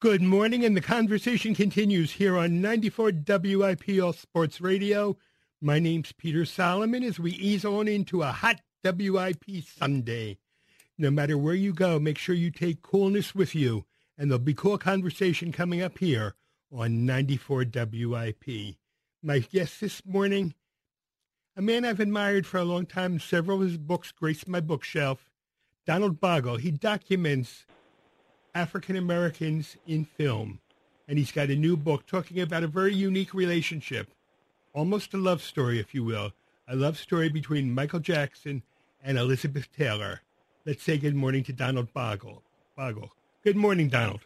Good morning, and the conversation continues here on 94 WIP All Sports Radio. My name's Peter Solomon as we ease on into a hot WIP Sunday. No matter where you go, make sure you take coolness with you, and there'll be cool conversation coming up here on 94 WIP. My guest this morning, a man I've admired for a long time, several of his books grace my bookshelf, Donald Bogle. He documents African Americans in film. And he's got a new book talking about a very unique relationship, almost a love story, if you will, a love story between Michael Jackson and Elizabeth Taylor. Let's say good morning to Donald Bogle. Bogle. Good morning, Donald.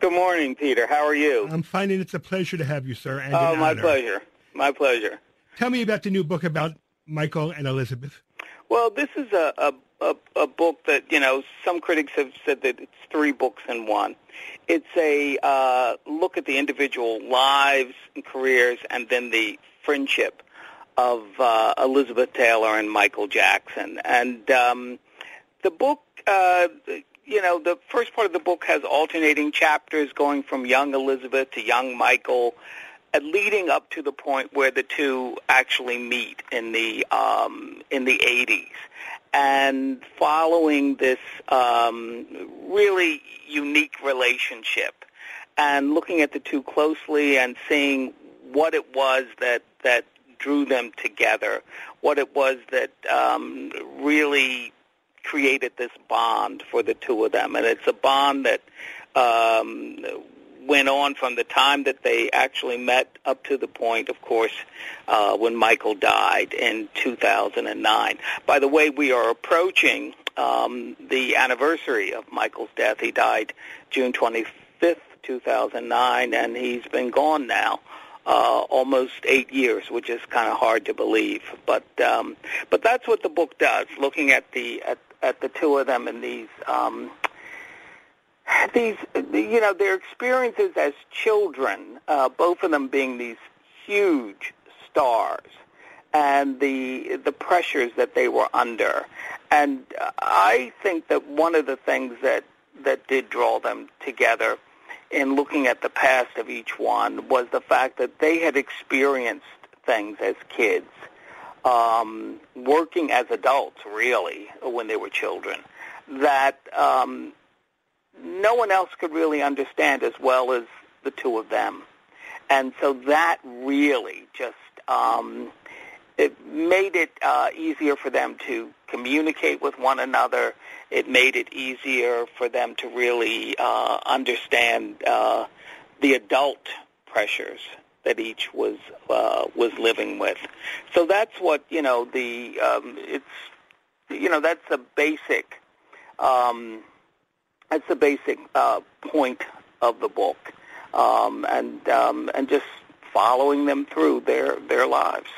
Good morning, Peter. How are you? I'm fine, and it's a pleasure to have you, sir. And oh, an my honor. pleasure. My pleasure. Tell me about the new book about Michael and Elizabeth. Well, this is a, a, a, a book that, you know, some critics have said that it's three books in one. It's a uh, look at the individual lives and careers and then the friendship of uh, Elizabeth Taylor and Michael Jackson. And um, the book, uh, you know, the first part of the book has alternating chapters going from young Elizabeth to young Michael, leading up to the point where the two actually meet in the um, in the 80s, and following this um, really unique relationship, and looking at the two closely and seeing what it was that that drew them together, what it was that um, really created this bond for the two of them, and it's a bond that um, went on from the time that they actually met up to the point, of course, uh, when Michael died in 2009. By the way, we are approaching um, the anniversary of Michael's death. He died June 25th, 2009, and he's been gone now. Uh, almost eight years, which is kind of hard to believe, but um, but that's what the book does. Looking at the at, at the two of them in these um, these, you know, their experiences as children, uh, both of them being these huge stars, and the the pressures that they were under, and I think that one of the things that that did draw them together in looking at the past of each one was the fact that they had experienced things as kids, um, working as adults, really, when they were children, that um, no one else could really understand as well as the two of them. And so that really just um, it made it uh, easier for them to communicate with one another. It made it easier for them to really uh, understand uh, the adult pressures that each was uh, was living with. So that's what you know. The um, it's you know that's the basic. Um, that's the basic uh, point of the book, um, and um, and just following them through their their lives.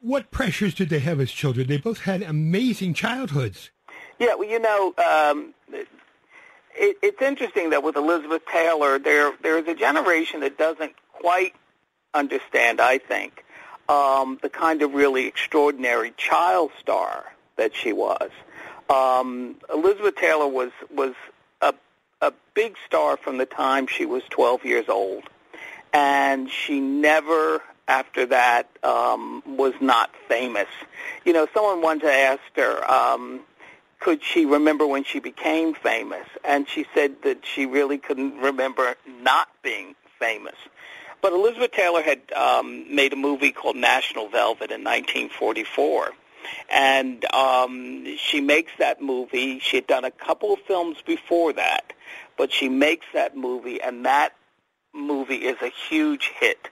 What pressures did they have as children? They both had amazing childhoods. Yeah, well, you know, um, it, it's interesting that with Elizabeth Taylor, there there's a generation that doesn't quite understand. I think um, the kind of really extraordinary child star that she was. Um, Elizabeth Taylor was was a a big star from the time she was 12 years old, and she never after that um, was not famous. You know, someone once asked her, um, could she remember when she became famous, and she said that she really couldn't remember not being famous. But Elizabeth Taylor had um, made a movie called National Velvet in 1944 and um, she makes that movie. She had done a couple of films before that, but she makes that movie, and that movie is a huge hit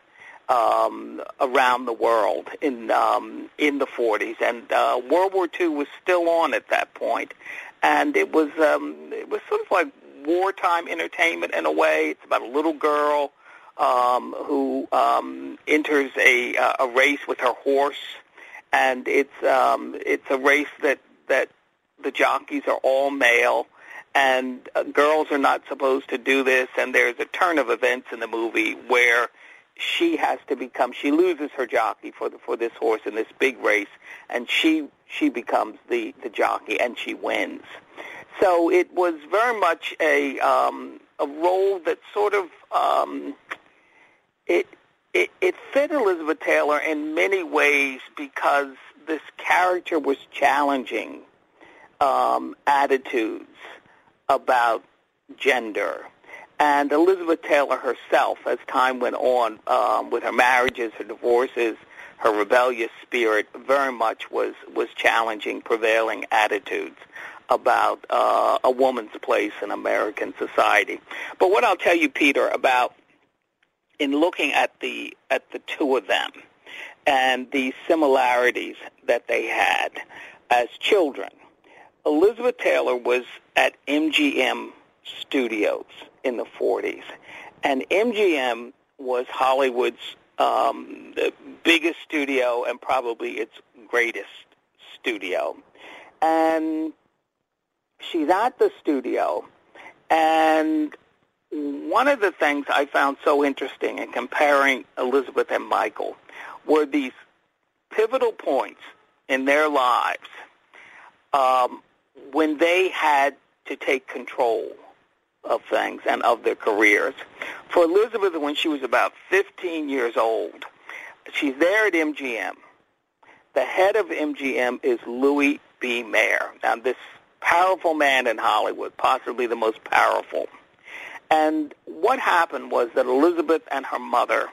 um, around the world in um, in the 40s, and uh, World War II was still on at that point, and it was um, it was sort of like wartime entertainment in a way. It's about a little girl um, who um, enters a uh, a race with her horse and it's um, it's a race that that the jockeys are all male, and uh, girls are not supposed to do this. And there's a turn of events in the movie where she has to become she loses her jockey for the, for this horse in this big race, and she she becomes the the jockey and she wins. so it was very much a um, a role that sort of um, it, it it fit Elizabeth Taylor in many ways because this character was challenging um, attitudes about gender. And Elizabeth Taylor herself, as time went on, um, with her marriages, her divorces, her rebellious spirit, very much was was challenging prevailing attitudes about uh, a woman's place in American society. But what I'll tell you, Peter, about in looking at the at the two of them and the similarities that they had as children, Elizabeth Taylor was at MGM Studios in the 40s, and MGM was Hollywood's um, the biggest studio and probably its greatest studio. And she's at the studio, and one of the things I found so interesting in comparing Elizabeth and Michael were these pivotal points in their lives um, when they had to take control of things and of their careers. For Elizabeth, when she was about 15 years old, she's there at MGM. The head of MGM is Louis B. Mayer. Now, this powerful man in Hollywood, possibly the most powerful. And what happened was that Elizabeth and her mother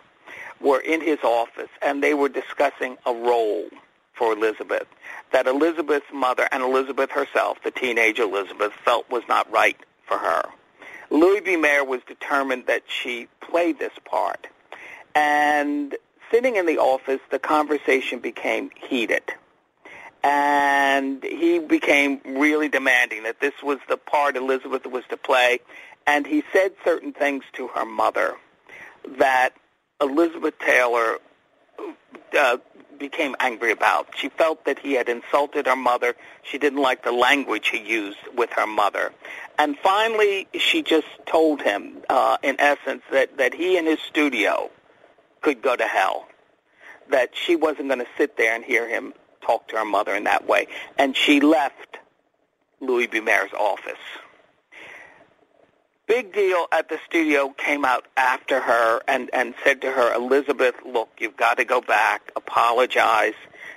were in his office, and they were discussing a role for Elizabeth that Elizabeth's mother and Elizabeth herself, the teenage Elizabeth, felt was not right for her. Louis B. Mayer was determined that she played this part. And sitting in the office, the conversation became heated. And he became really demanding that this was the part Elizabeth was to play. And he said certain things to her mother that Elizabeth Taylor uh, became angry about. She felt that he had insulted her mother. She didn't like the language he used with her mother. And finally, she just told him, uh, in essence, that, that he and his studio could go to hell. That she wasn't going to sit there and hear him talk to her mother in that way. And she left Louis B. Mayer's office. Big Deal at the studio came out after her and, and said to her, Elizabeth, look, you've got to go back, apologize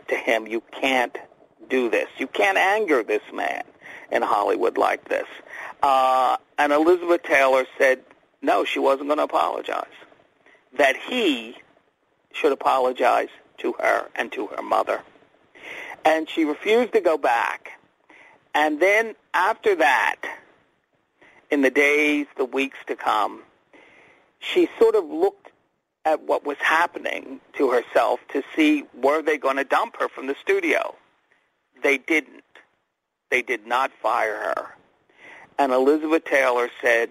to him. You can't do this. You can't anger this man in Hollywood like this. Uh, and Elizabeth Taylor said, no, she wasn't going to apologize. That he should apologize to her and to her mother. And she refused to go back. And then after that, in the days, the weeks to come, she sort of looked at what was happening to herself to see were they going to dump her from the studio. They didn't. They did not fire her. And Elizabeth Taylor said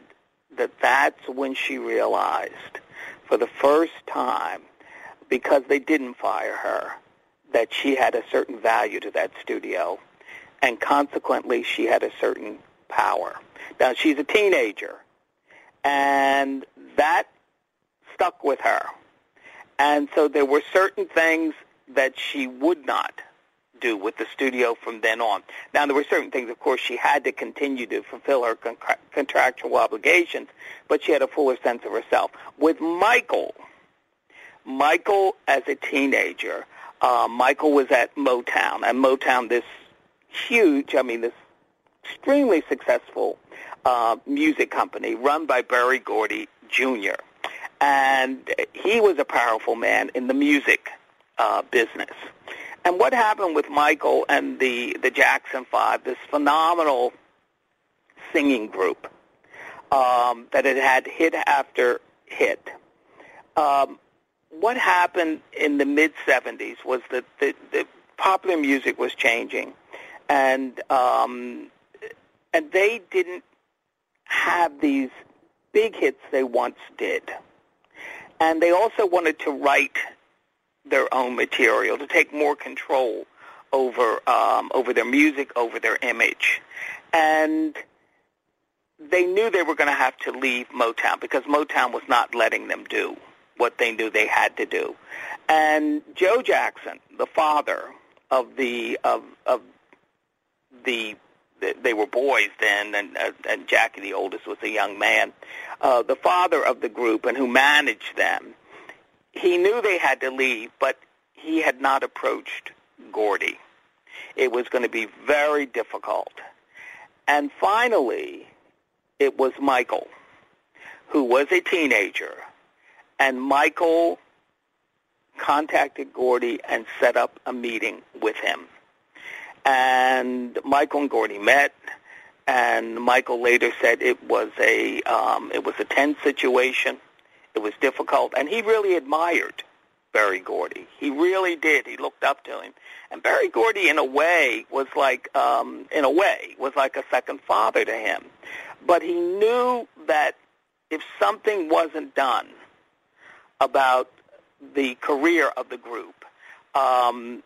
that that's when she realized for the first time, because they didn't fire her, that she had a certain value to that studio. And consequently, she had a certain power. Now, she's a teenager, and that stuck with her. And so there were certain things that she would not do with the studio from then on. Now, there were certain things, of course, she had to continue to fulfill her con- contractual obligations, but she had a fuller sense of herself. With Michael, Michael as a teenager, uh, Michael was at Motown, and Motown, this huge, I mean, this extremely successful uh, music company run by Berry Gordy Jr. And he was a powerful man in the music uh, business. And what happened with Michael and the, the Jackson Five, this phenomenal singing group um, that had had hit after hit, um, what happened in the mid-70s was that the, the popular music was changing. And um, and they didn't have these big hits they once did. And they also wanted to write their own material, to take more control over um, over their music, over their image. And they knew they were going to have to leave Motown because Motown was not letting them do what they knew they had to do. And Joe Jackson, the father of the of of the they were boys then, and, uh, and Jackie, the oldest, was a young man. Uh, the father of the group and who managed them, he knew they had to leave, but he had not approached Gordy. It was going to be very difficult. And finally, it was Michael, who was a teenager, and Michael contacted Gordy and set up a meeting with him. And Michael and Gordy met, and Michael later said it was a um, it was a tense situation. It was difficult, and he really admired Berry Gordy. He really did. He looked up to him, and Berry Gordy, in a way, was like um, in a way was like a second father to him. But he knew that if something wasn't done about the career of the group, um,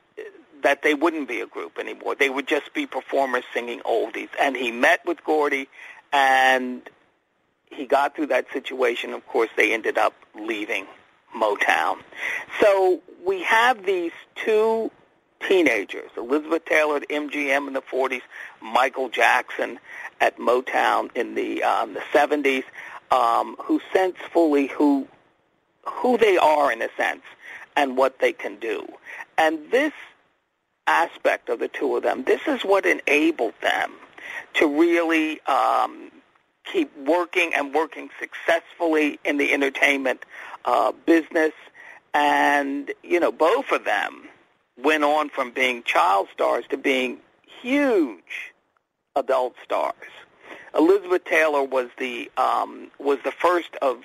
that they wouldn't be a group anymore. They would just be performers singing oldies. And he met with Gordy, and he got through that situation. Of course, they ended up leaving Motown. So we have these two teenagers, Elizabeth Taylor at MGM in the 40s, Michael Jackson at Motown in the um, the 70s, um, who sense fully who who they are in a sense and what they can do. And this aspect of the two of them, this is what enabled them to really um, keep working and working successfully in the entertainment uh, business. And, you know, both of them went on from being child stars to being huge adult stars. Elizabeth Taylor was the um, was the first of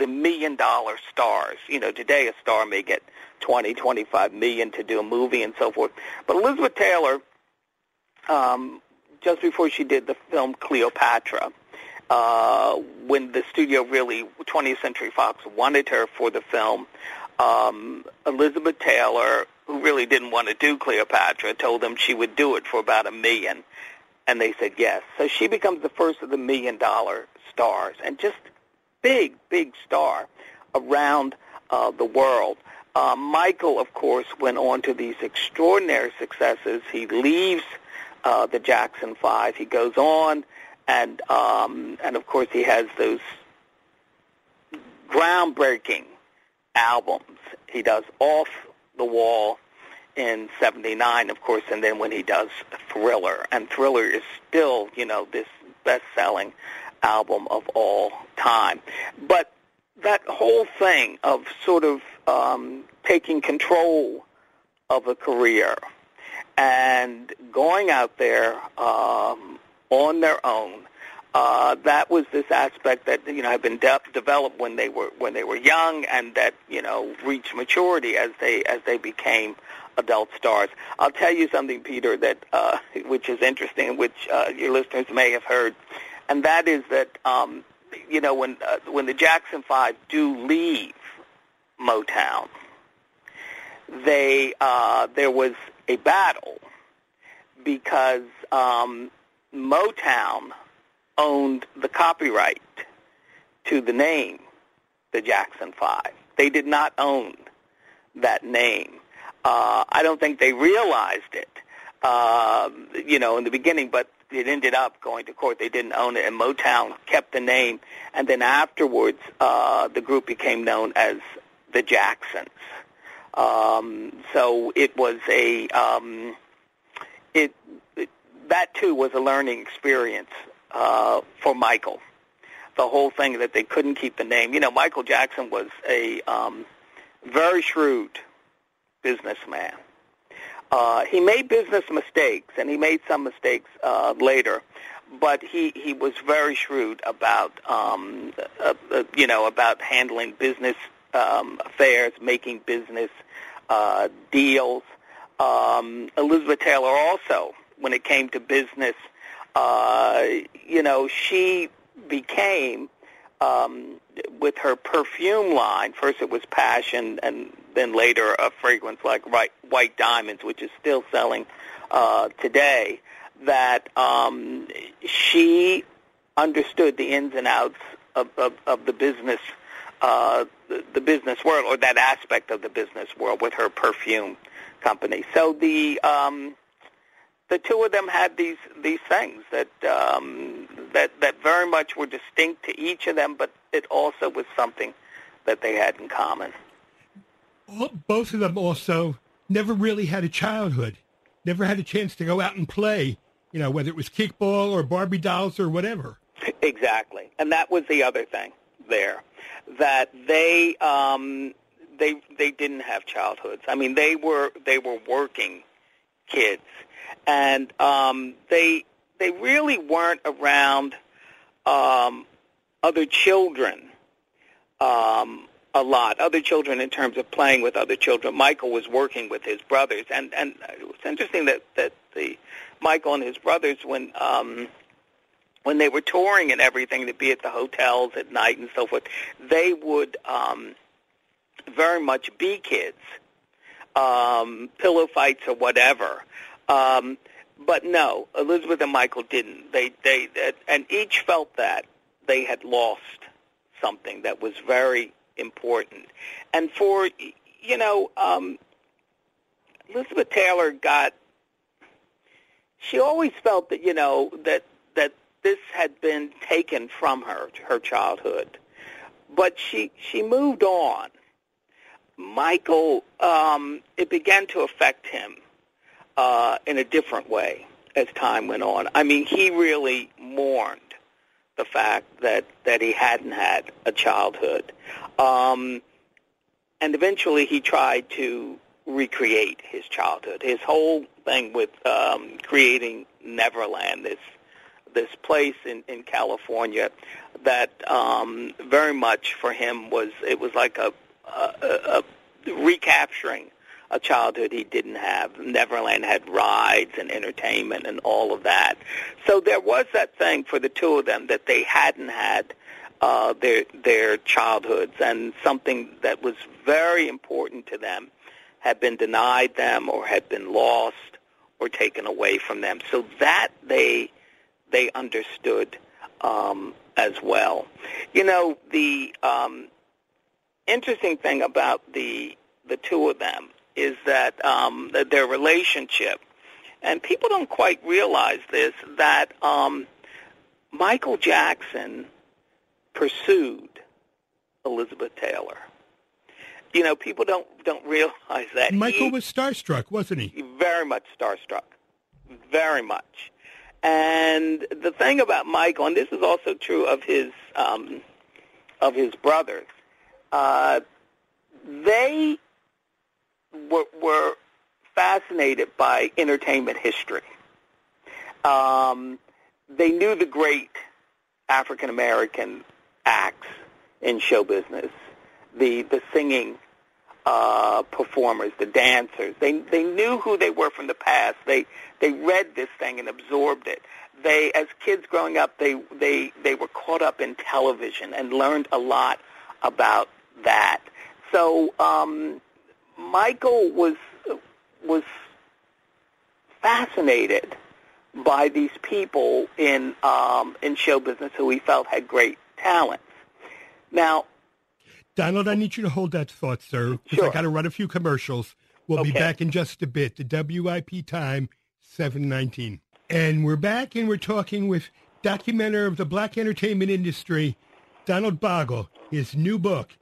the million dollar stars. You know, today a star may get twenty, twenty-five million to do a movie and so forth. But Elizabeth Taylor, um, just before she did the film Cleopatra, uh, when the studio really, 20th Century Fox wanted her for the film, um, Elizabeth Taylor, who really didn't want to do Cleopatra, told them she would do it for about a million, and they said yes. So she becomes the first of the million dollar stars, and just big, big star around uh, the world. Uh, Michael, of course, went on to these extraordinary successes. He leaves uh, the Jackson Five. He goes on, and um, and of course, he has those groundbreaking albums. He does Off the Wall in 79, of course, and then when he does Thriller. And Thriller is still, you know, this best-selling album of all time. But that whole thing of sort of um, taking control of a career and going out there um, on their own uh, that was this aspect that you know had been de- developed when they were when they were young, and that you know reached maturity as they as they became adult stars. I'll tell you something, Peter, that uh, which is interesting, which uh, your listeners may have heard, and that is that um, you know when uh, when the Jackson Five do leave Motown, they uh, there was a battle because um, Motown owned the copyright to the name, the Jackson Five. They did not own that name. Uh, I don't think they realized it, uh, you know, in the beginning, but it ended up going to court. They didn't own it, and Motown kept the name. And then afterwards, uh, the group became known as the Jacksons. Um, so it was a um, it, it that too was a learning experience uh, for Michael. The whole thing that they couldn't keep the name. You know, Michael Jackson was a um, very shrewd businessman. Uh, he made business mistakes, and he made some mistakes uh, later, but he, he was very shrewd about um, uh, uh, you know about handling business um, affairs, making business uh, deals. Um, Elizabeth Taylor also, when it came to business, uh, you know, she became um, with her perfume line. First, it was Passion, and then later a fragrance like White Diamonds, which is still selling uh, today. That um, she understood the ins and outs of, of, of the business, uh, the, the business world, or that aspect of the business world with her perfume company. So the um, the two of them had these these things that um, that that very much were distinct to each of them, but it also was something that they had in common. Both of them also never really had a childhood, never had a chance to go out and play. You know, whether it was kickball or Barbie dolls or whatever. Exactly, and that was the other thing there, that they um, they they didn't have childhoods. I mean, they were they were working kids, and um, they they really weren't around um, other children um, a lot. Other children in terms of playing with other children. Michael was working with his brothers, and and it's interesting that that the Michael and his brothers when. Um, when they were touring and everything, to be at the hotels at night and so forth, they would um, very much be kids, um, pillow fights or whatever. Um, but no, Elizabeth and Michael didn't. They they and each felt that they had lost something that was very important. And for you know, um, Elizabeth Taylor got. She always felt that you know that that this had been taken from her, her childhood, but she she moved on. Michael, um, it began to affect him uh, in a different way as time went on. I mean, he really mourned the fact that that he hadn't had a childhood, um, and eventually he tried to recreate his childhood. His whole thing with um, creating Neverland, this this place in in California, that um, very much for him was it was like a, a, a recapturing a childhood he didn't have. Neverland had rides and entertainment and all of that. So there was that thing for the two of them that they hadn't had uh, their their childhoods, and something that was very important to them had been denied them or had been lost or taken away from them. So that they they understood um, as well. You know the um, interesting thing about the the two of them is that, um, their relationship, and people don't quite realize this, that um, Michael Jackson pursued Elizabeth Taylor. You know, people don't don't realize that. Michael he, was starstruck, wasn't he? Very much starstruck, very much. And the thing about Michael, and this is also true of his um, of his brothers, uh, they were, were fascinated by entertainment history. Um, they knew the great African American acts in show business, the the singing uh, performers, the dancers. They they knew who they were from the past. They they read this thing and absorbed it. They, as kids growing up, they they they were caught up in television and learned a lot about that. So um, Michael was was fascinated by these people in um, in show business who he felt had great talents. Now, Donald, I need you to hold that thought, sir, because sure. I got to run a few commercials. We'll okay. be back in just a bit. The WIP time, seven nineteen, and we're back, and we're talking with documenter of the black entertainment industry, Donald Bogle. His new book,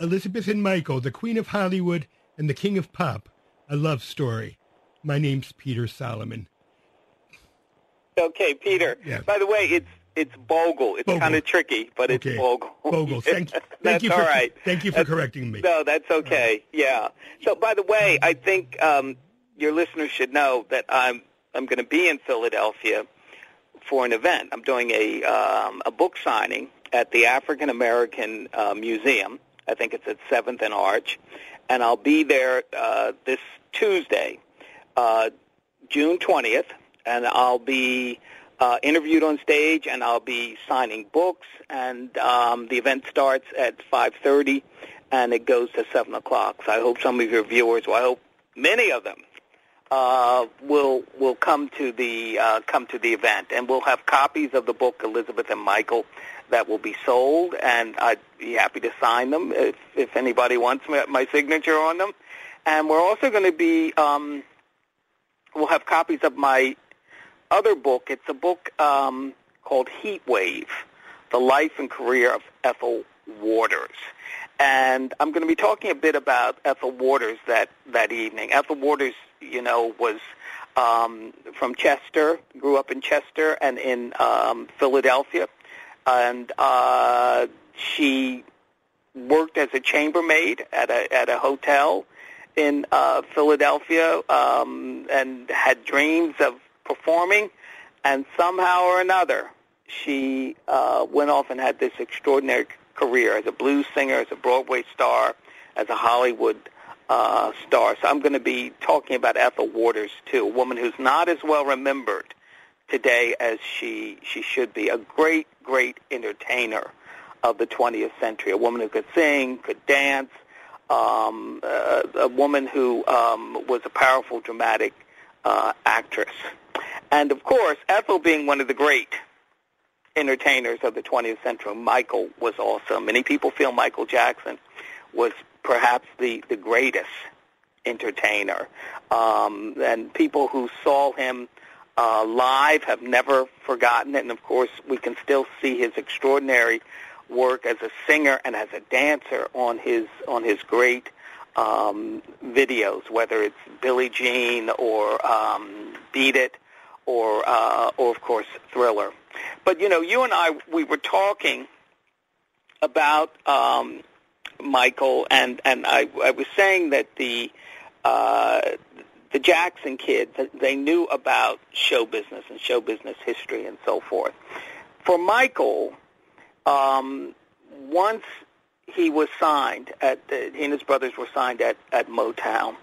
Elizabeth and Michael, the Queen of Hollywood and the King of Pop, a love story. My name's Peter Solomon. Okay, Peter. Yeah. By the way, it's it's Bogle. It's kind of tricky, but it's Okay. Bogle. Bogle. Thank, thank That's you for right. thank you for That's- correcting me. No, that's okay. Yeah. So, by the way, I think um, your listeners should know that I'm I'm going to be in Philadelphia for an event. I'm doing a um, a book signing at the African American uh, Museum. I think it's at Seventh and Arch, and I'll be there uh, this Tuesday, uh, June 20th, and I'll be uh, interviewed on stage, and I'll be signing books. And um, the event starts at 5:30, and it goes to 7 o'clock. So I hope some of your viewers, well, I hope many of them, uh, will will come to the uh, come to the event, and we'll have copies of the book Elizabeth and Michael that will be sold, and I'd be happy to sign them if if anybody wants my, my signature on them. And we're also going to be um, we'll have copies of my other book. It's a book um, called Heat Wave, The Life and Career of Ethel Waters. And I'm going to be talking a bit about Ethel Waters that, that evening. Ethel Waters, you know, was um, from Chester, grew up in Chester and in um, Philadelphia. And uh, she worked as a chambermaid at a, at a hotel in uh, Philadelphia um, and had dreams of performing. And somehow or another, she uh, went off and had this extraordinary career as a blues singer, as a Broadway star, as a Hollywood uh, star. So I'm going to be talking about Ethel Waters too, a woman who's not as well remembered today as she she should be. A great, great entertainer of the 20th century. A woman who could sing, could dance. Um, uh, a woman who um, was a powerful, dramatic uh, actress. And of course, Ethel being one of the great entertainers of the 20th century. Michael was also. Many people feel Michael Jackson was perhaps the, the greatest entertainer. Um, and people who saw him uh, live have never forgotten it. And of course, we can still see his extraordinary work as a singer and as a dancer on his on his great um, videos, whether it's Billie Jean or um, Beat It or uh, or of course Thriller. But you know, you and I we were talking about um, Michael, and and I, I was saying that the uh, the Jackson kids they knew about show business and show business history and so forth. For Michael, um, once he was signed at the, he and his brothers were signed at at Motown.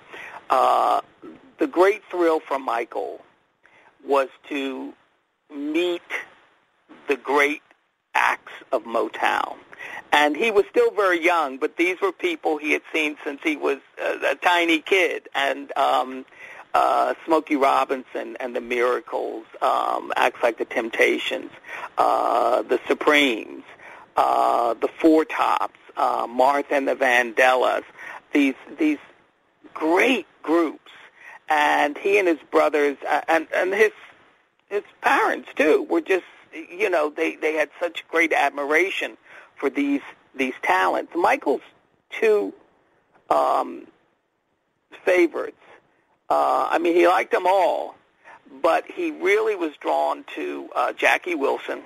Uh, the great thrill for Michael was to meet the great acts of Motown. And he was still very young, but these were people he had seen since he was a, a tiny kid. And um, uh, Smokey Robinson and the Miracles, um, acts like the Temptations, uh, the Supremes, uh, the Four Tops, uh, Martha and the Vandellas, these these great groups, and he and his brothers uh, and and his his parents too were just you know they they had such great admiration for these these talents. Michael's two um, favorites. Uh, I mean, he liked them all, but he really was drawn to uh, Jackie Wilson,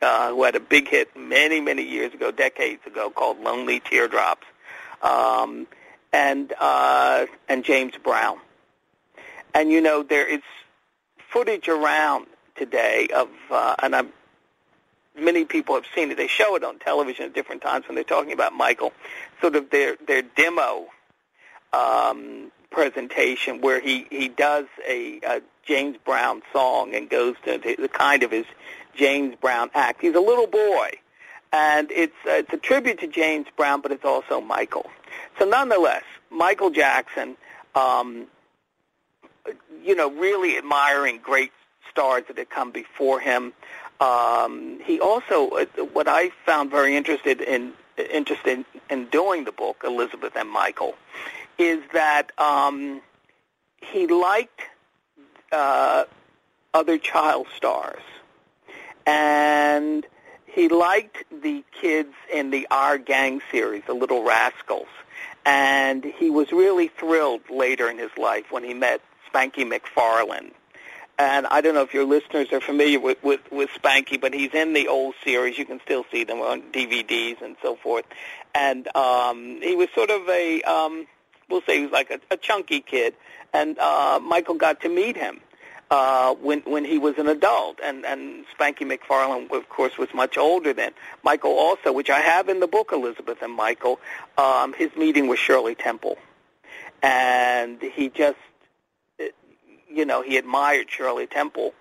uh, who had a big hit many many years ago, decades ago, called "Lonely Teardrops," um, and uh, and James Brown. And you know, there is footage around today of, uh, and I'm, many people have seen it. They show it on television at different times when they're talking about Michael, sort of their their demo um, presentation where he he does a, a James Brown song and goes to the, kind of his James Brown act. He's a little boy, and it's uh, it's a tribute to James Brown, but it's also Michael. So nonetheless, Michael Jackson. Um, you know, really admiring great stars that had come before him. Um, he also, uh, what I found very interested in, interested in doing the book, Elizabeth and Michael, is that um, he liked uh, other child stars, and he liked the kids in the Our Gang series, the Little Rascals, and he was really thrilled later in his life when he met Spanky McFarland. And I don't know if your listeners are familiar with, with, with Spanky, but he's in the old series. You can still see them on DVDs and so forth. And um, he was sort of a, um, we'll say he was like a, a chunky kid. And uh, Michael got to meet him uh, when when he was an adult, and and Spanky McFarland, of course, was much older then. Michael also, which I have in the book, Elizabeth and Michael, um, his meeting with Shirley Temple, and he just you know, he admired Shirley Temple,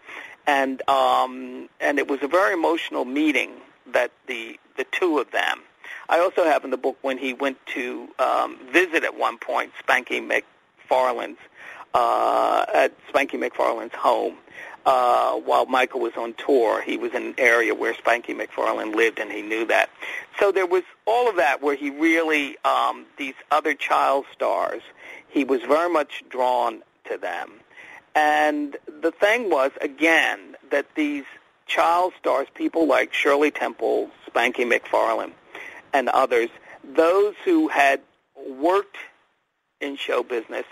and um, and it was a very emotional meeting that the the two of them. I also have in the book when he went to um, visit at one point Spanky McFarland's uh, at Spanky McFarland's home uh, while Michael was on tour. He was in an area where Spanky McFarland lived, and he knew that. So there was all of that where he really um, these other child stars. He was very much drawn to them And the thing was, again, that these child stars, people like Shirley Temple, Spanky McFarland, and others, those who had worked in show business,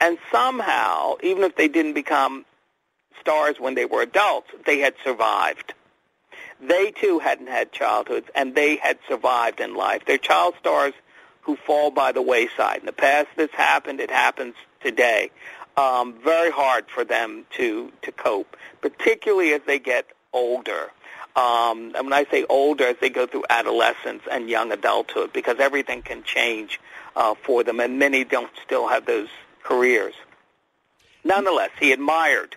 and somehow, even if they didn't become stars when they were adults, they had survived. They too hadn't had childhoods, and they had survived in life. They're child stars who fall by the wayside. In the past, this happened. It happens today. Um, very hard for them to to cope, particularly as they get older. Um, and when I say older, as they go through adolescence and young adulthood, because everything can change uh, for them, and many don't still have those careers. Nonetheless, he admired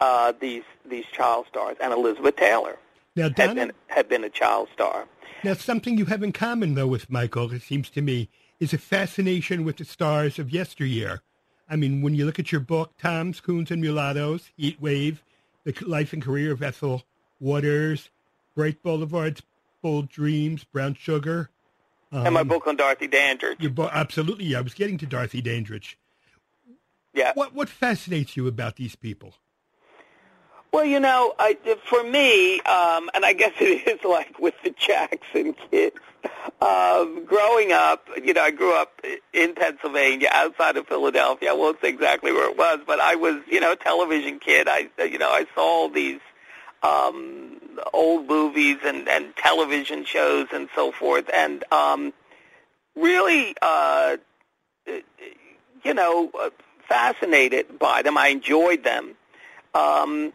uh, these these child stars, and Elizabeth Taylor now, Donna, had, been, had been a child star. Now, something you have in common, though, with Michael, it seems to me, is a fascination with the stars of yesteryear. I mean, when you look at your book, Toms, Coons, and Mulattoes, Heat Wave, The Life and Career of Ethel Waters, Bright Boulevards, Bold Dreams, Brown Sugar. Um, and my um, book on Dorothy Dandridge. Your bo- absolutely. I was getting to Dorothy Dandridge. Yeah. What, what fascinates you about these people? Well, you know, I, for me, um, and I guess it is like with the Jackson kids. Um, growing up, you know, I grew up in Pennsylvania, outside of Philadelphia. I won't say exactly where it was, but I was, you know, a television kid. I, you know, I saw all these um, old movies and, and television shows and so forth, and um, really, uh, you know, fascinated by them. I enjoyed them. Um,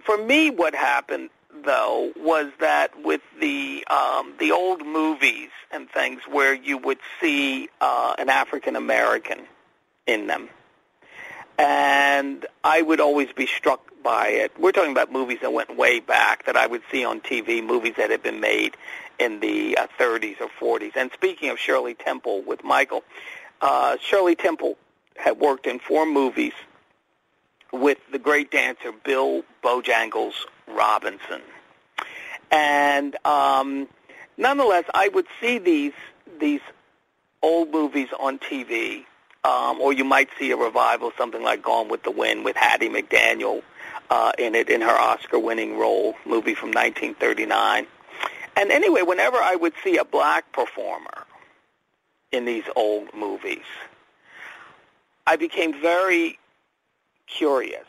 for me, what happened though was that with the um, the old movies and things where you would see uh, an African American in them, and I would always be struck by it. We're talking about movies that went way back that I would see on TV, movies that had been made in the uh, 30s or 40s. And speaking of Shirley Temple with Michael, uh, Shirley Temple had worked in four movies with the great dancer Bill Bojangles Robinson. And um, nonetheless, I would see these these old movies on TV, um, or you might see a revival, something like Gone with the Wind with Hattie McDaniel uh, in it in her Oscar-winning role, movie from 1939. And anyway, whenever I would see a black performer in these old movies, I became very curious.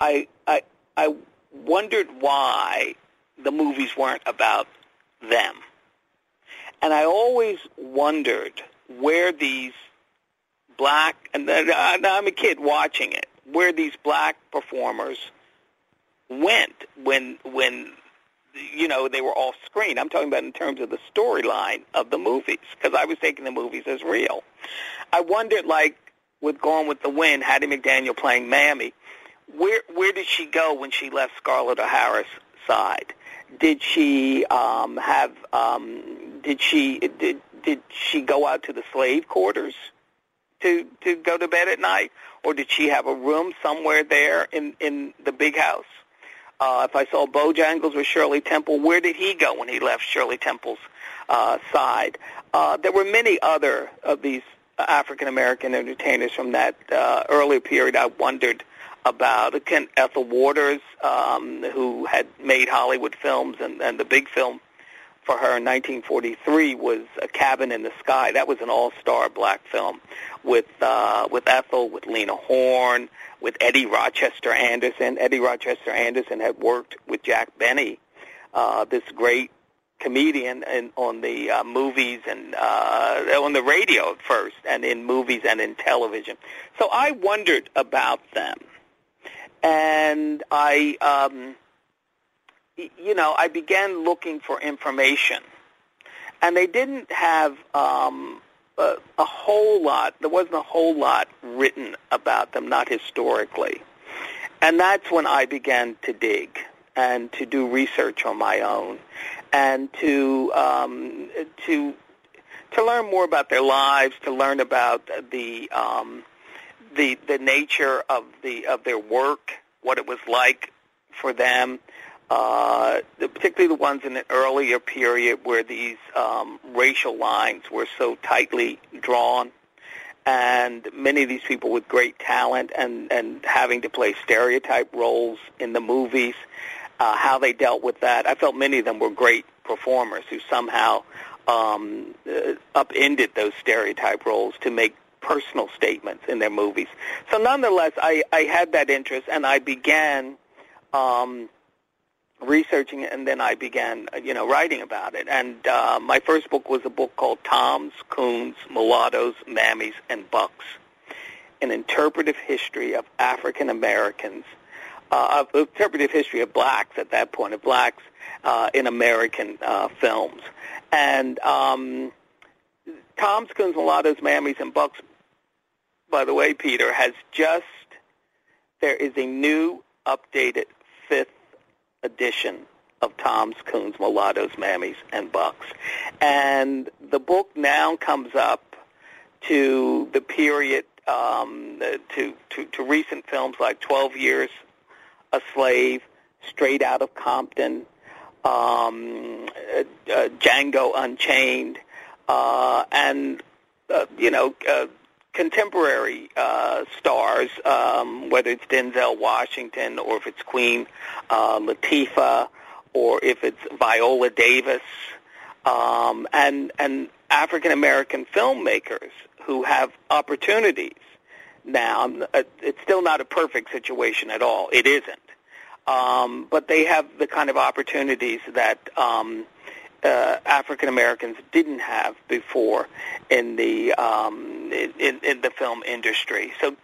I I I wondered why the movies weren't about them. And I always wondered where these black and I'm a kid watching it, where these black performers went when when you know they were off screen. I'm talking about in terms of the storyline of the movies because I was taking the movies as real. I wondered like with Gone with the Wind, Hattie McDaniel playing Mammy, where where did she go when she left Scarlett O'Hara's side? Did she um, have? Um, did she did did she go out to the slave quarters to to go to bed at night, or did she have a room somewhere there in in the big house? Uh, if I saw Bojangles or Shirley Temple, where did he go when he left Shirley Temple's uh, side? Uh, there were many other of these African American entertainers from that uh, earlier period. I wondered about again Ethel Waters, um, who had made Hollywood films, and, and the big film for her in 1943 was A Cabin in the Sky. That was an all-star black film with uh, with Ethel, with Lena Horne, with Eddie Rochester Anderson. Eddie Rochester Anderson had worked with Jack Benny, uh, this great comedian in, on the uh, movies and uh, on the radio at first, and in movies and in television. So I wondered about them, and I, um, you know, I began looking for information, and they didn't have um, a, a whole lot. There wasn't a whole lot written about them, not historically, and that's when I began to dig and to do research on my own and to um, to to learn more about their lives, to learn about the um, the the nature of the of their work, what it was like for them, uh, particularly the ones in an earlier period where these um, racial lines were so tightly drawn, and many of these people with great talent and and having to play stereotype roles in the movies, uh, how they dealt with that. I felt many of them were great performers who somehow um, uh, upended those stereotype roles to make personal statements in their movies. So nonetheless, I, I had that interest, and I began um, researching it, and then I began, you know, writing about it. And uh, my first book was a book called Toms, Coons, Mulattoes, Mammies, and Bucks, an interpretive history of African Americans, uh, interpretive history of blacks at that point, of blacks uh, in American uh, films. And um, Toms, Mulattoes, Mammies, and Bucks, by the way, Peter, has just, there is a new updated fifth edition of Toms, Coons, Mulattoes, Mammies, and Bucks. And the book now comes up to the period, um, to, to, to recent films like 12 Years a Slave, Straight Out of Compton, um, uh, uh, Django Unchained, uh, and, uh, you know, uh, contemporary uh, stars, um, whether it's Denzel Washington or if it's Queen uh, Latifah or if it's Viola Davis, um, and and African American filmmakers who have opportunities now. Uh, it's still not a perfect situation at all. It isn't, um, but they have the kind of opportunities that. Um, uh, African Americans didn't have before in the um, in, in the film industry. So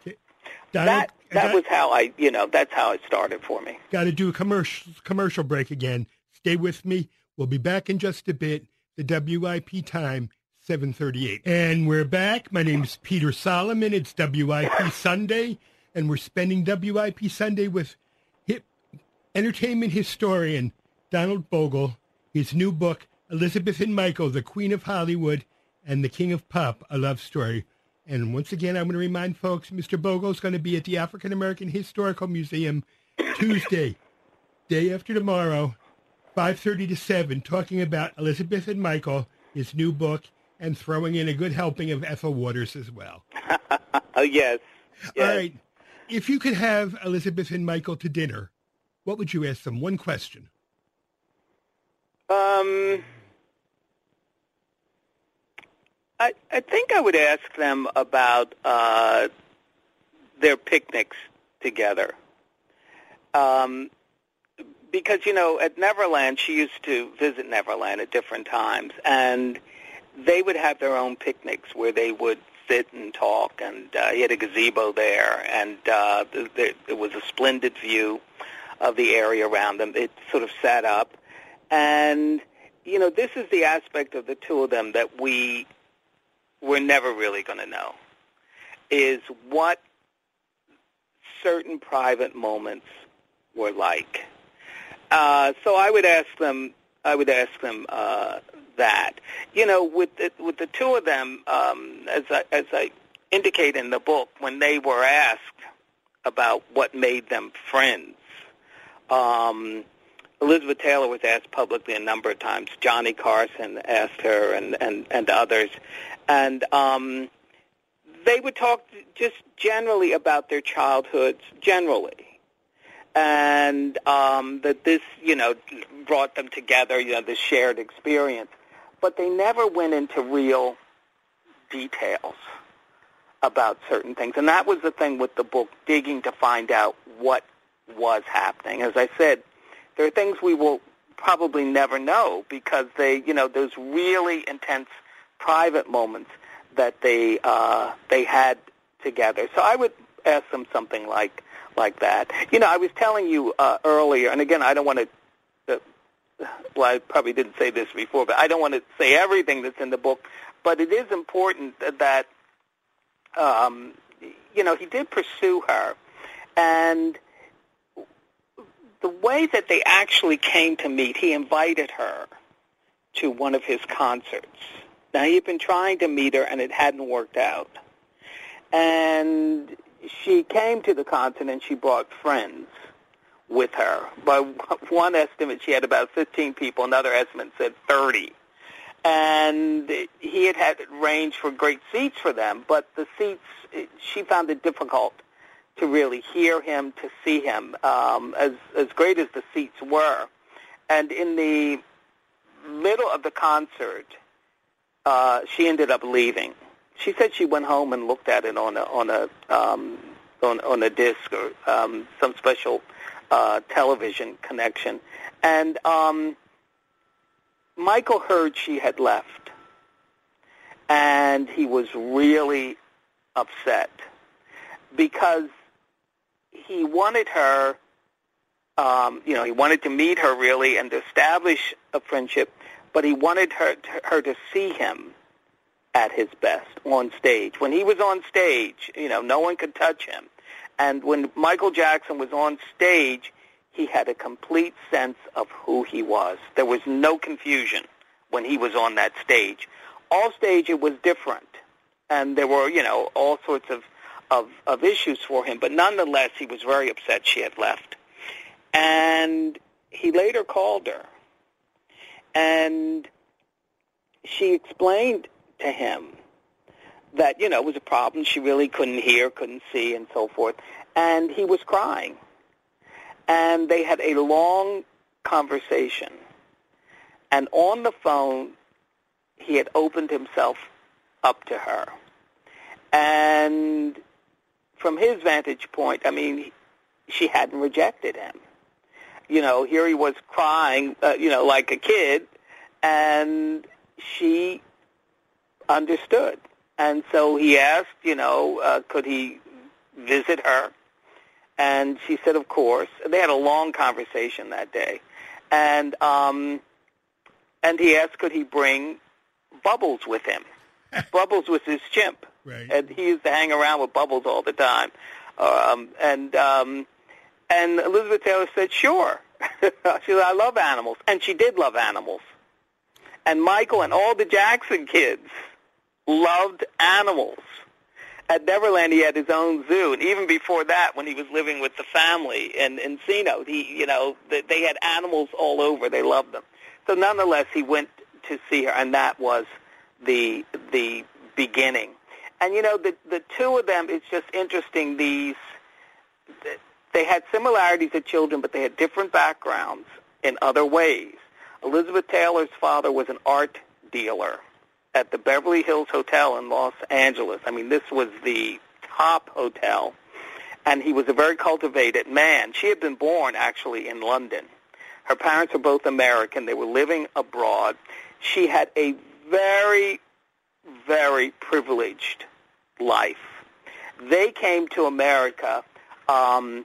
that that was how I you know that's how it started for me. Got to do a commercial commercial break again. Stay with me. We'll be back in just a bit. The WIP time. 738. And we're back. My name is Peter Solomon. It's WIP Sunday, and we're spending WIP Sunday with entertainment historian Donald Bogle. His new book, Elizabeth and Michael, the Queen of Hollywood and the King of Pop, a love story. And once again, I'm going to remind folks, Mr. Bogle is going to be at the African American Historical Museum Tuesday, day after tomorrow, 5.30 to 7, talking about Elizabeth and Michael, his new book, and throwing in a good helping of Ethel Waters as well. oh, yes. yes. All right. If you could have Elizabeth and Michael to dinner, what would you ask them? One question. Um, I, I think I would ask them about uh, their picnics together. Um, because, you know, at Neverland, she used to visit Neverland at different times, and they would have their own picnics where they would sit and talk, and uh, he had a gazebo there, and uh, there, it was a splendid view of the area around them. It sort of sat up, and, you know, this is the aspect of the two of them that we we're never really going to know is what certain private moments were like. Uh, so I would ask them. I would ask them uh, that. You know, with the, with the two of them, um, as I, as I indicate in the book, when they were asked about what made them friends, um, Elizabeth Taylor was asked publicly a number of times. Johnny Carson asked her, and and and others, and um, they would talk just generally about their childhoods, generally, and um, that this, you know, brought them together, you know, this shared experience. But they never went into real details about certain things, and that was the thing with the book, digging to find out what was happening. As I said, there are things we will probably never know because they, you know, those really intense private moments that they uh, they had together. So I would ask them something like like that. You know, I was telling you uh, earlier, and again, I don't want to. Uh, well, I probably didn't say this before, but I don't want to say everything that's in the book. But it is important that, um, you know, he did pursue her, and the way that they actually came to meet, he invited her to one of his concerts now, he had been trying to meet her, and it hadn't worked out. And she came to the continent. And she brought friends with her. By one estimate, she had about 15 people. Another estimate said 30. and he had had arranged for great seats for them, but the seats, she found it difficult to really hear him, to see him, um, as, as great as the seats were. And in the middle of the concert, uh, she ended up leaving. She said she went home and looked at it on a on a um, on, on a disc or um, some special uh, television connection, and um, Michael heard she had left, and he was really upset because he wanted her, um, you know, he wanted to meet her really and to establish a friendship, but he wanted her to, her to see him at his best on stage. When he was on stage, you know, no one could touch him. And when Michael Jackson was on stage, he had a complete sense of who he was. There was no confusion when he was on that stage. All stage it was different. And there were, you know, all sorts of, of, of issues for him. But nonetheless, he was very upset she had left. And he later called her. And she explained to him that, you know, it was a problem. She really couldn't hear, couldn't see, and so forth. And he was crying. And they had a long conversation. And on the phone, he had opened himself up to her. And from his vantage point, I mean, she hadn't rejected him. You know, here he was crying, uh, you know, like a kid, and she understood. And so he asked, you know, uh, could he visit her? And she said, of course. They had a long conversation that day. And um, and he asked, could he bring Bubbles with him? Bubbles was his chimp. Right. And he used to hang around with Bubbles all the time. Um, and um, and Elizabeth Taylor said, sure. she said, I love animals. And she did love animals. And Michael and all the Jackson kids loved animals. At Neverland, he had his own zoo, and even before that, when he was living with the family in Encino, he, you know, they had animals all over. They loved them. So, nonetheless, he went to see her, and that was the the beginning. And you know, the the two of them. It's just interesting. These they had similarities as children, but they had different backgrounds in other ways. Elizabeth Taylor's father was an art dealer at the Beverly Hills Hotel in Los Angeles. I mean, this was the top hotel. And he was a very cultivated man. She had been born, actually, in London. Her parents were both American. They were living abroad. She had a very, very privileged life. They came to America um,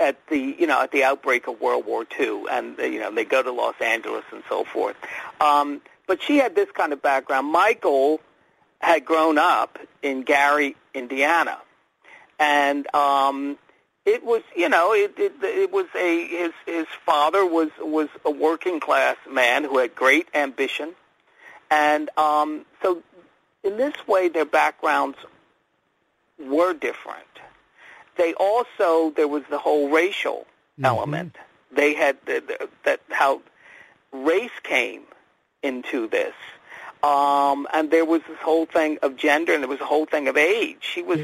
at the you know at the outbreak of World War II, and you know they go to Los Angeles and so forth. Um, but she had this kind of background. Michael had grown up in Gary, Indiana, and um, it was you know it, it it was a his his father was was a working class man who had great ambition, and um, so in this way their backgrounds were different they also there was the whole racial mm-hmm. element. They had the, the, that how race came into this, um, and there was this whole thing of gender, and there was a whole thing of age. She was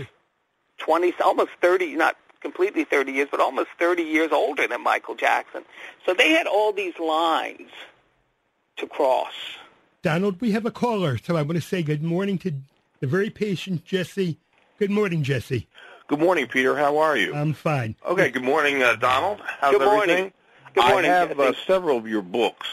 twenty, almost thirty, not completely thirty years, but almost thirty years older than Michael Jackson. So they had all these lines to cross. Donald, we have a caller, so I want to say good morning to the very patient Jesse. Good morning, Jesse. Good morning, Peter. How are you? I'm fine. Okay. Good morning, uh, Donald. How's good everything? Morning. Good morning. I have uh, several of your books,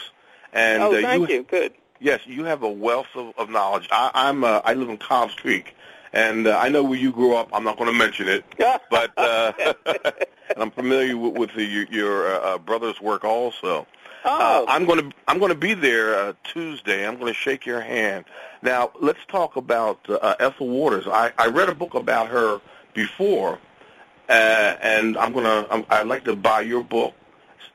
and oh, uh, thank you, you. Good. Yes, you have a wealth of, of knowledge. I, I'm uh, I live in Cobbs Creek, and uh, I know where you grew up. I'm not going to mention it, but uh, and I'm familiar with, with the, your, your uh, brother's work also. Oh. Uh, I'm going to I'm going to be there uh, Tuesday. I'm going to shake your hand. Now let's talk about uh, Ethel Waters. I, I read a book about her before, uh, and I'm gonna. I'm, I'd like to buy your book,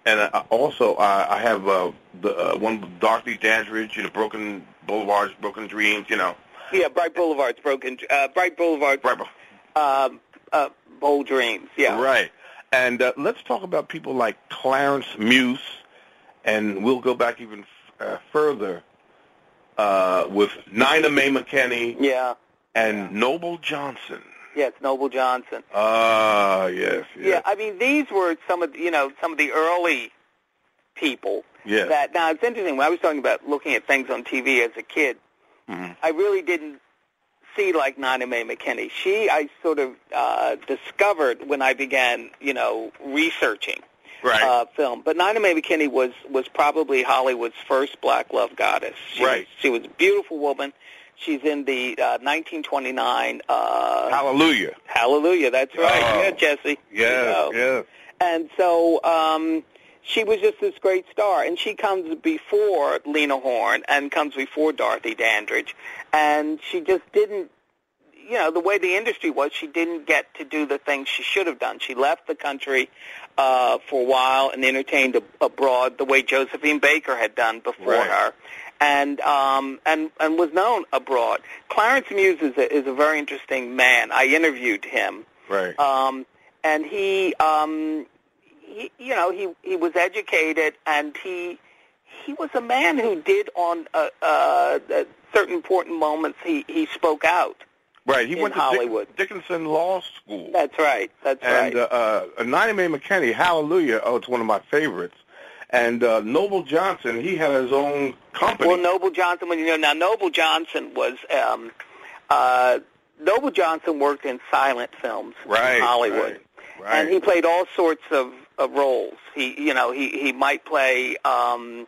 and uh, also I, I have uh, the uh, one with Dorothy Dandridge, you know, Broken Boulevards, Broken Dreams, you know. Yeah, Bright Boulevard's broken. Uh, Bright Boulevard. Right. Um, uh, Bold Dreams. Yeah. Right. And uh, let's talk about people like Clarence Muse, and we'll go back even uh, further. uh, with Nina Mae McKinney Yeah. and Noble Johnson. Yes, Noble Johnson. Ah, yes, Yeah, I mean these were some of you know some of the early people yes. that now it's interesting when I was talking about looking at things on TV as a kid. Mhm. I really didn't see like Nina Mae McKinney. She I sort of uh, discovered when I began you know researching Right. uh, film. But Nina Mae McKinney was was probably Hollywood's first black love goddess. She Right. Was, she was a beautiful woman. She's in the uh, 1929 uh, Hallelujah. Hallelujah. That's right. Oh. Yeah, Jesse. Yeah. you go. yes. And so um, she was just this great star, and she comes before Lena Horne and comes before Dorothy Dandridge, and she just didn't. You know, the way the industry was, she didn't get to do the things she should have done. She left the country uh, for a while and entertained ab- abroad the way Josephine Baker had done before Right. her, and um, and and was known abroad. Clarence Muse is a, is a very interesting man. I interviewed him, Right. um, and he, um, he, you know, he he was educated, and he he was a man who did on uh, uh, uh, certain important moments. He he spoke out. Right. He went to Hollywood. Dick- Dickinson Law School. That's right. That's and right. uh, uh, Nina Mae McKinney, Hallelujah. Oh, it's one of my favorites. And uh, Noble Johnson, he had his own company. well, Noble Johnson. When you know now, Noble Johnson was. Um, uh, Noble Johnson worked in silent films right. in Hollywood. Right. right. and he played all sorts of, of roles. He, you know, he he might play um,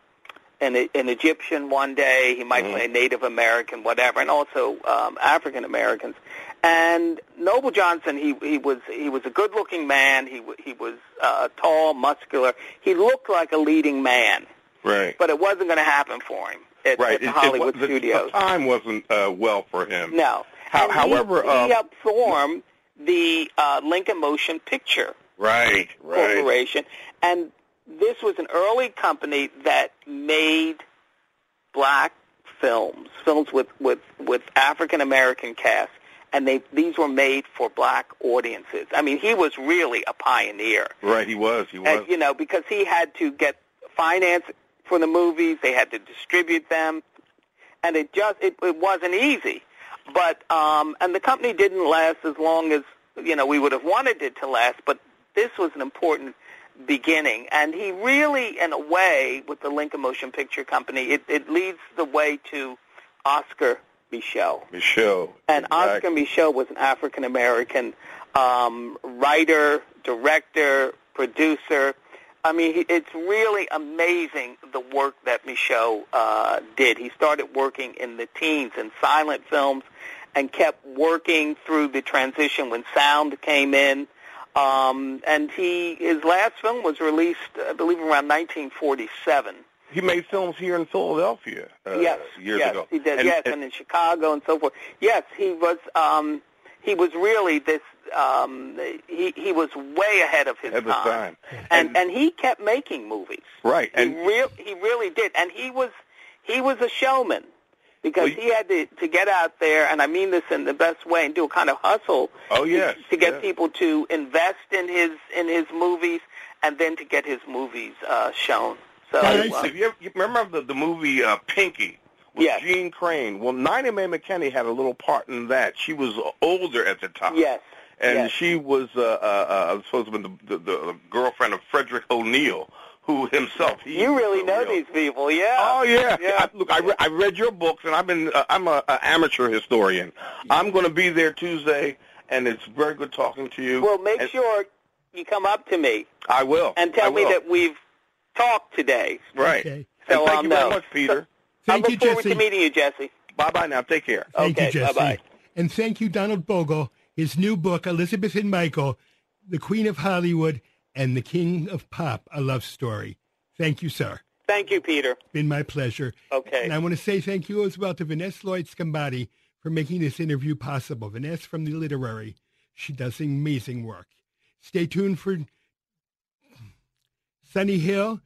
an an Egyptian one day. He might Mhm. play a Native American, whatever, and also um, African Americans. And Noble Johnson, he he was he was a good looking man. He he was uh, tall, muscular. He looked like a leading man, right. but it wasn't going to happen for him at, right. at the It- it Hollywood wa- the- studios. The time wasn't uh, well for him. No. How- And he- however, he, uh, helped form the uh, Lincoln Motion Picture Right. Right. Corporation, and this was an early company that made black films, films with with with African American cast, and they these were made for black audiences. I mean, he was really a pioneer, Right. He was. He was. and, you know, because he had to get finance for the movies, they had to distribute them, and it just it, it wasn't easy. But um, and the company didn't last as long as you know we would have wanted it to last. But this was an important beginning, and he really, in a way, with the Lincoln Motion Picture Company, it, it leads the way to Oscar Micheaux. Micheaux. And Oscar Exactly. Micheaux was an African American um, writer, director, producer. I mean, he- it's really amazing the work that Micheaux uh, did. He started working in the teens in silent films and kept working through the transition when sound came in. Um, and he his last film was released, I believe, around 1947. He made films here in Philadelphia uh, yes, years yes, ago. he did. And- yes, and- and in Chicago and so forth. Yes, he was. Um, he was really this. Um, he he was way ahead of his the time. and and he kept making movies. Right. He And real he really did, and he was he was a showman because Well, he had to to get out there, and I mean this in the best way, and do a kind of hustle. Oh, yes, to, to get yes. people to invest in his in his movies, and then to get his movies uh, shown. So Guys, uh, if you, ever, you remember the, the movie uh, Pinky with Yes. Jeanne Crain? Well, Nina Mae McKinney had a little part in that. She was older at the time. yes, And yes. she was uh, uh, uh, supposed to been the, the, the girlfriend of Frederick O'Neal, who himself he you really a know real- these people, yeah. Oh yeah, Yeah. I, look, I, re- I read your books, and I've been uh, I'm a, a amateur historian. I'm going to be there Tuesday, and it's very good talking to you. Well, make And sure you come up to me I will and tell I me that we've talked today. right. Okay. And So thank I'll you very much, Peter. Thank I you, look forward Jesse. to meeting you, Jesse. bye bye now. Take care. Thank Okay, you, Jesse. bye-bye. And thank you, Donald Bogle. His new book, Elizabeth and Michael, The Queen of Hollywood and the King of Pop, a love story. Thank you, sir. Thank you, Peter. Been my pleasure. Okay. And I want to say thank you as well to Vanessa Lloyd Sgambati for making this interview possible. Vanessa from the Literary. She does amazing work. Stay tuned for Sonny Hill.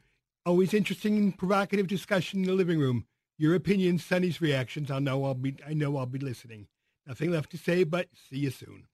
Always interesting and provocative discussion in the living room. Your opinions, Sonny's reactions. I'll know I'll be I know I'll be listening. Nothing left to say, but see you soon.